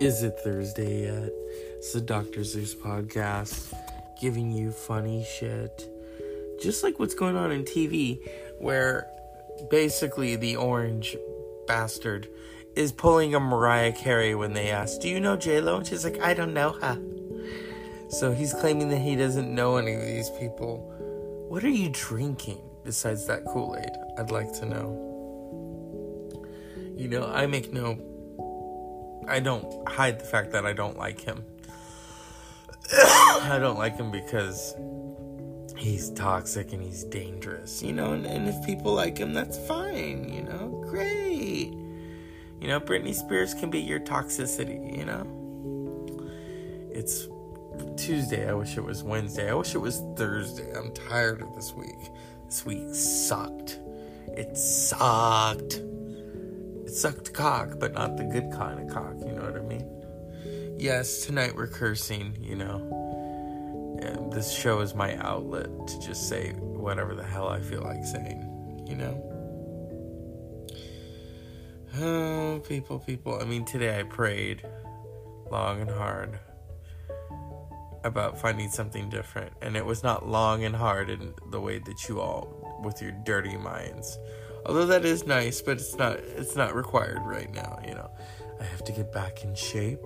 Is it Thursday yet? It's the Dr. Zeus podcast giving you funny shit. Just like what's going on in TV, where basically the orange bastard is pulling a Mariah Carey when they ask, Do you know Lo?" And she's like, I don't know her. So he's claiming that he doesn't know any of these people. What are you drinking besides that Kool Aid? I'd like to know. You know, I make no. I don't hide the fact that I don't like him. I don't like him because he's toxic and he's dangerous, you know, and, and if people like him, that's fine, you know, great. You know, Britney Spears can be your toxicity, you know. It's Tuesday. I wish it was Wednesday. I wish it was Thursday. I'm tired of this week. This week sucked. It sucked. It sucked cock, but not the good kind of cock, you know what I mean? Yes, tonight we're cursing, you know. And this show is my outlet to just say whatever the hell I feel like saying, you know? Oh, people, people. I mean, today I prayed long and hard about finding something different, and it was not long and hard in the way that you all, with your dirty minds, Although that is nice, but it's not it's not required right now, you know. I have to get back in shape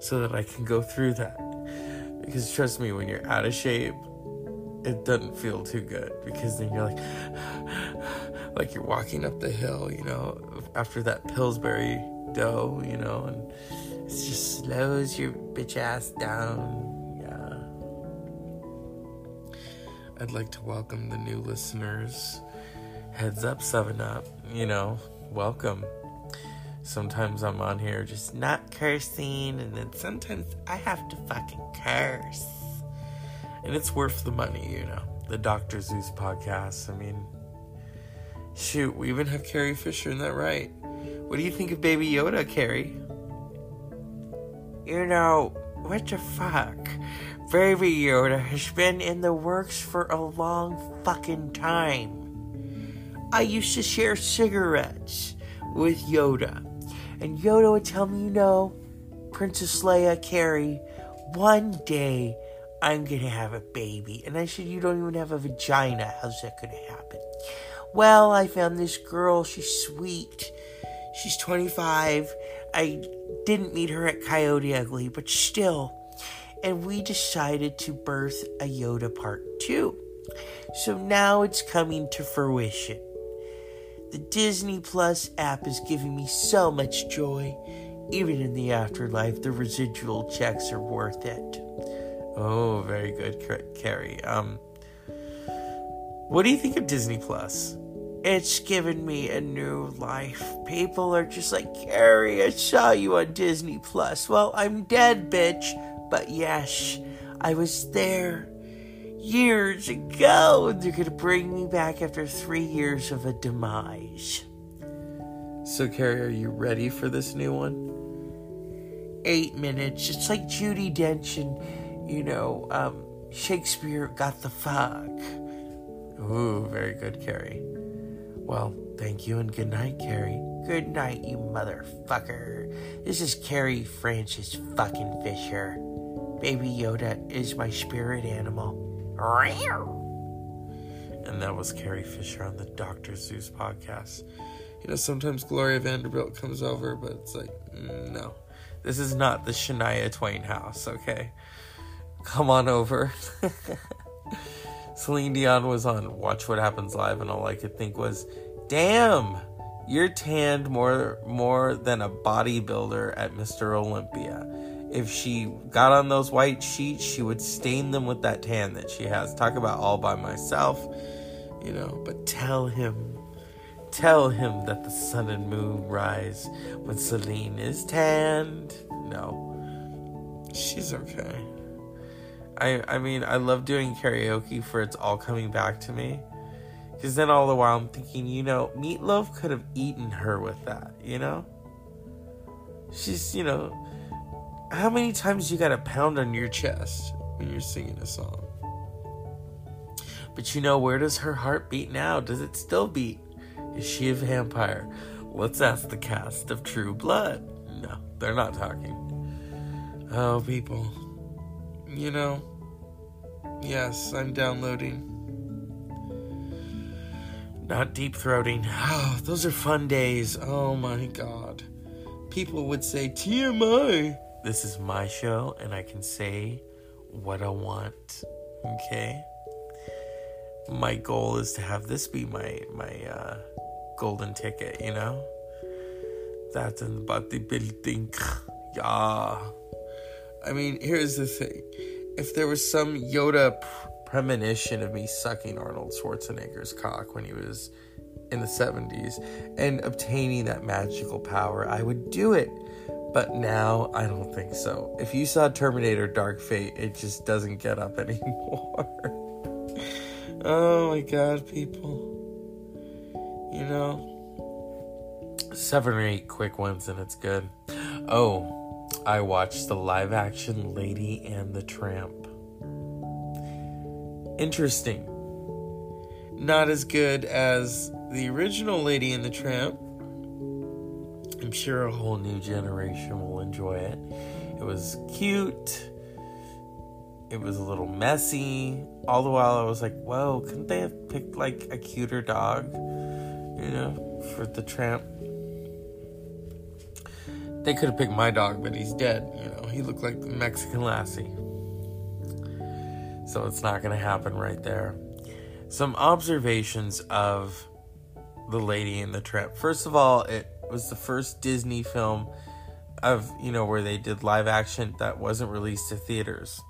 so that I can go through that. Because trust me, when you're out of shape, it doesn't feel too good because then you're like like you're walking up the hill, you know, after that Pillsbury dough, you know, and it just slows your bitch ass down. Yeah. I'd like to welcome the new listeners heads up, 7 Up, you know, welcome. Sometimes I'm on here just not cursing, and then sometimes I have to fucking curse. And it's worth the money, you know. The Dr. Zeus podcast. I mean, shoot, we even have Carrie Fisher in that right. What do you think of Baby Yoda, Carrie? You know, what the fuck? Baby Yoda has been in the works for a long fucking time. I used to share cigarettes with Yoda. And Yoda would tell me, you know, Princess Leia, Carrie, one day I'm gonna have a baby. And I said, You don't even have a vagina. How's that gonna happen? Well, I found this girl. She's sweet. She's 25. I didn't meet her at Coyote Ugly, but still. And we decided to birth a Yoda Part 2. So now it's coming to fruition. The Disney Plus app is giving me so much joy. Even in the afterlife, the residual checks are worth it. Oh, very good, Carrie. Um, what do you think of Disney Plus? It's given me a new life. People are just like, Carrie, I saw you on Disney Plus. Well, I'm dead, bitch. But yes, I was there years ago, and they're gonna bring me back after three years of a demise. So, Carrie, are you ready for this new one? Eight minutes. It's like Judi Dench and, you know, um, Shakespeare got the fuck. Ooh, very good, Carrie. Well, thank you and good night, Carrie. Good night, you motherfucker. This is Carrie Frances fucking Fisher. Baby Yoda is my spirit animal. And that was Carrie Fisher on the Dr. Zeus podcast. You know, sometimes Gloria Vanderbilt comes over, but it's like, no. This is not the Shania Twain house, okay? Come on over. Celine Dion was on Watch What Happens Live, and all I could think was, damn, you're tanned more more than a bodybuilder at Mr. Olympia if she got on those white sheets, she would stain them with that tan that she has. Talk about all by myself, you know, but tell him, tell him that the sun and moon rise when Celine is tanned. No, she's okay. I, I mean, I love doing karaoke for It's All Coming Back to Me. Because then all the while I'm thinking, you know, Meatloaf could have eaten her with that, you know? She's, you know, how many times you got to pound on your chest when you're singing a song? But you know, where does her heart beat now? Does it still beat? Is she a vampire? Let's ask the cast of True Blood. No, they're not talking. Oh, people. You know, yes, I'm downloading. Not deep throating. Oh, those are fun days. Oh my god. People would say TMI. This is my show, and I can say what I want. Okay? My goal is to have this be my my uh, golden ticket, you know? That's in the bodybuilding. Yeah. I mean, here's the thing. If there was some Yoda premonition of me sucking Arnold Schwarzenegger's cock when he was in the 70s and obtaining that magical power, I would do it. But now I don't think so. If you saw Terminator Dark Fate, it just doesn't get up anymore. oh my god, people. You know, seven or eight quick ones and it's good. Oh, I watched the live action Lady and the Tramp. Interesting. Not as good as the original Lady and the Tramp. I'm sure a whole new generation will enjoy it. It was cute. It was a little messy. All the while I was like, whoa, couldn't they have picked like a cuter dog? You know, for the tramp. They could have picked my dog, but he's dead. You know, he looked like the Mexican lassie. So it's not going to happen right there. Some observations of The Lady and the Tramp. First of all, it was the first Disney film of, you know, where they did live action that wasn't released to theaters.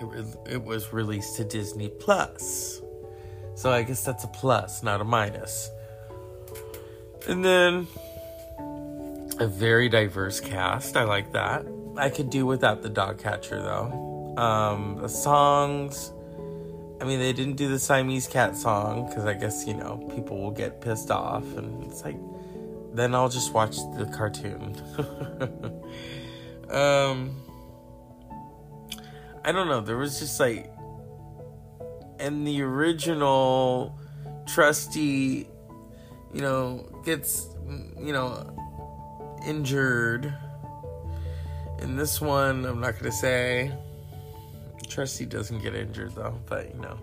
It, re- it was released to Disney Plus. So I guess that's a plus, not a minus. And then a very diverse cast. I like that. I could do without the dog catcher though. Um, the songs. I mean, they didn't do the Siamese cat song because I guess you know people will get pissed off, and it's like then I'll just watch the cartoon. um, I don't know. There was just like, and the original trusty, you know, gets you know injured. In this one, I'm not gonna say. Trusty doesn't get injured though, but you know.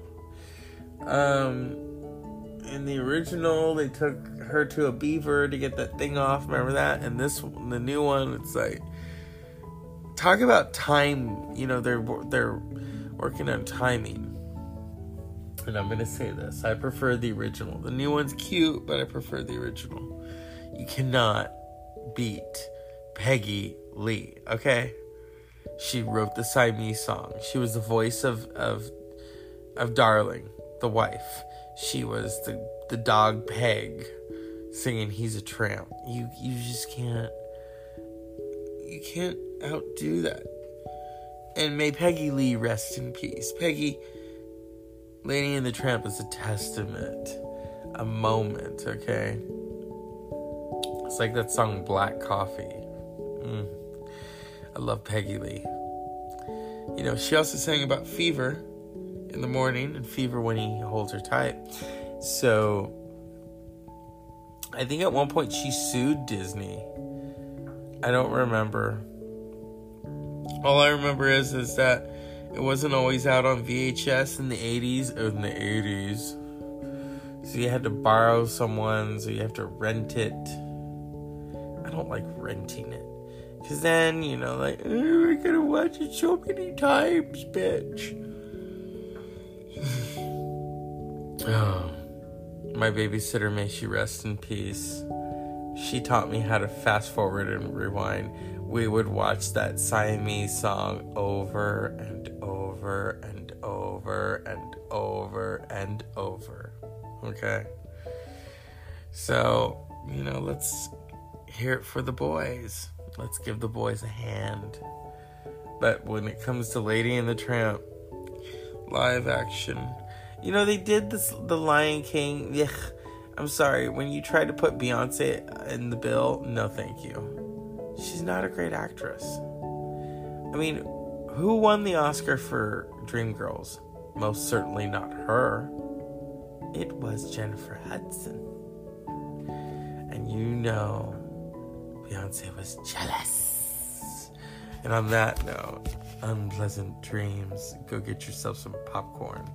Um, in the original, they took her to a beaver to get that thing off. Remember that? And this, the new one, it's like talk about time. You know, they're they're working on timing. And I'm gonna say this: I prefer the original. The new one's cute, but I prefer the original. You cannot beat Peggy Lee. Okay, she wrote the Siamese song. She was the voice of of of Darling, the wife. She was the the dog Peg, singing "He's a Tramp." You you just can't you can't outdo that. And may Peggy Lee rest in peace. Peggy, Lady and the Tramp is a testament, a moment. Okay. It's like that song Black Coffee. Mm. I love Peggy Lee. You know, she also sang about fever in the morning and fever when he holds her tight. So, I think at one point she sued Disney. I don't remember. All I remember is is that it wasn't always out on VHS in the 80s or in the 80s. So you had to borrow someone's or you have to rent it. I don't like renting it. Cause then, you know, like, we're gonna watch it so many times, bitch. oh, my babysitter, may she rest in peace. She taught me how to fast forward and rewind. We would watch that Siamese song over and over and over and over and over. Okay? So, you know, let's hear it for the boys. Let's give the boys a hand. But when it comes to Lady and the Tramp, live action, you know they did this, the Lion King. I'm sorry when you try to put Beyonce in the bill. No, thank you. She's not a great actress. I mean, who won the Oscar for Dreamgirls? Most certainly not her. It was Jennifer Hudson. And you know Beyonce was jealous. And on that note, unpleasant dreams. Go get yourself some popcorn.